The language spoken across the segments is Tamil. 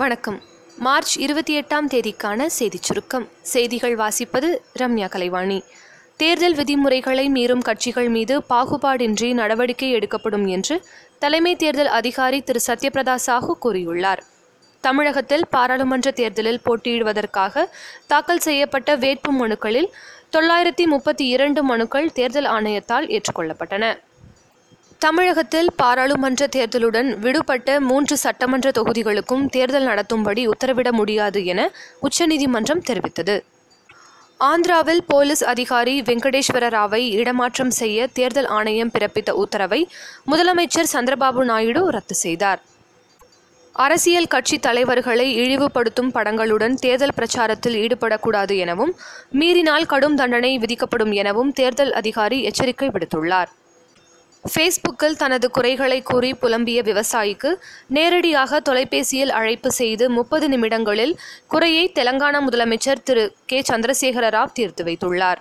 வணக்கம் மார்ச் இருபத்தி எட்டாம் தேதிக்கான செய்திச் சுருக்கம் செய்திகள் வாசிப்பது ரம்யா கலைவாணி தேர்தல் விதிமுறைகளை மீறும் கட்சிகள் மீது பாகுபாடின்றி நடவடிக்கை எடுக்கப்படும் என்று தலைமை தேர்தல் அதிகாரி திரு சத்யபிரதா சாஹூ கூறியுள்ளார் தமிழகத்தில் பாராளுமன்ற தேர்தலில் போட்டியிடுவதற்காக தாக்கல் செய்யப்பட்ட வேட்பு மனுக்களில் தொள்ளாயிரத்தி முப்பத்தி இரண்டு மனுக்கள் தேர்தல் ஆணையத்தால் ஏற்றுக்கொள்ளப்பட்டன தமிழகத்தில் பாராளுமன்ற தேர்தலுடன் விடுபட்ட மூன்று சட்டமன்ற தொகுதிகளுக்கும் தேர்தல் நடத்தும்படி உத்தரவிட முடியாது என உச்சநீதிமன்றம் தெரிவித்தது ஆந்திராவில் போலீஸ் அதிகாரி வெங்கடேஸ்வர ராவை இடமாற்றம் செய்ய தேர்தல் ஆணையம் பிறப்பித்த உத்தரவை முதலமைச்சர் சந்திரபாபு நாயுடு ரத்து செய்தார் அரசியல் கட்சி தலைவர்களை இழிவுபடுத்தும் படங்களுடன் தேர்தல் பிரச்சாரத்தில் ஈடுபடக்கூடாது எனவும் மீறினால் கடும் தண்டனை விதிக்கப்படும் எனவும் தேர்தல் அதிகாரி எச்சரிக்கை விடுத்துள்ளார் ஃபேஸ்புக்கில் தனது குறைகளை கூறி புலம்பிய விவசாயிக்கு நேரடியாக தொலைபேசியில் அழைப்பு செய்து முப்பது நிமிடங்களில் குறையை தெலங்கானா முதலமைச்சர் திரு கே சந்திரசேகர ராவ் தீர்த்து வைத்துள்ளார்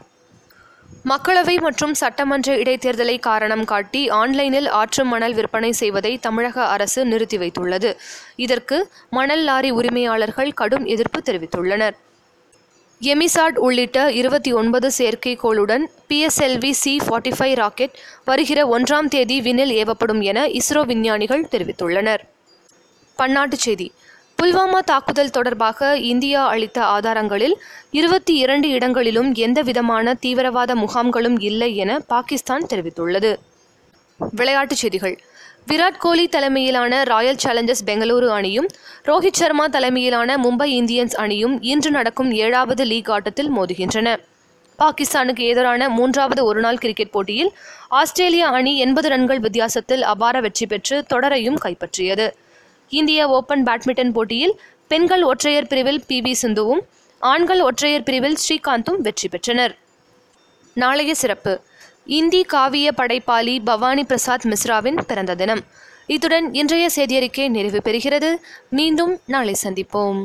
மக்களவை மற்றும் சட்டமன்ற இடைத்தேர்தலை காரணம் காட்டி ஆன்லைனில் ஆற்று மணல் விற்பனை செய்வதை தமிழக அரசு நிறுத்தி வைத்துள்ளது இதற்கு மணல் லாரி உரிமையாளர்கள் கடும் எதிர்ப்பு தெரிவித்துள்ளனர் எமிசாட் உள்ளிட்ட இருபத்தி ஒன்பது செயற்கைக்கோளுடன் PSLV C forty five rocket வருகிற ஒன்றாம் தேதி விண்ணில் ஏவப்படும் என இஸ்ரோ விஞ்ஞானிகள் தெரிவித்துள்ளனர் பன்னாட்டுச் செய்தி புல்வாமா தாக்குதல் தொடர்பாக இந்தியா அளித்த ஆதாரங்களில் இருபத்தி இரண்டு இடங்களிலும் எந்தவிதமான தீவிரவாத முகாம்களும் இல்லை என பாகிஸ்தான் தெரிவித்துள்ளது விளையாட்டுச் செய்திகள் விராட் கோலி தலைமையிலான ராயல் சேலஞ்சர்ஸ் பெங்களூரு அணியும் ரோஹித் சர்மா தலைமையிலான மும்பை இந்தியன்ஸ் அணியும் இன்று நடக்கும் ஏழாவது லீக் ஆட்டத்தில் மோதுகின்றன பாகிஸ்தானுக்கு எதிரான மூன்றாவது ஒருநாள் கிரிக்கெட் போட்டியில் ஆஸ்திரேலிய அணி எண்பது ரன்கள் வித்தியாசத்தில் அபார வெற்றி பெற்று தொடரையும் கைப்பற்றியது இந்திய ஓபன் பேட்மிண்டன் போட்டியில் பெண்கள் ஒற்றையர் பிரிவில் பி வி சிந்துவும் ஆண்கள் ஒற்றையர் பிரிவில் ஸ்ரீகாந்தும் வெற்றி பெற்றனர் நாளைய சிறப்பு இந்தி காவிய படைப்பாளி பவானி பிரசாத் மிஸ்ராவின் பிறந்த தினம் இத்துடன் இன்றைய செய்தியறிக்கை நிறைவு பெறுகிறது மீண்டும் நாளை சந்திப்போம்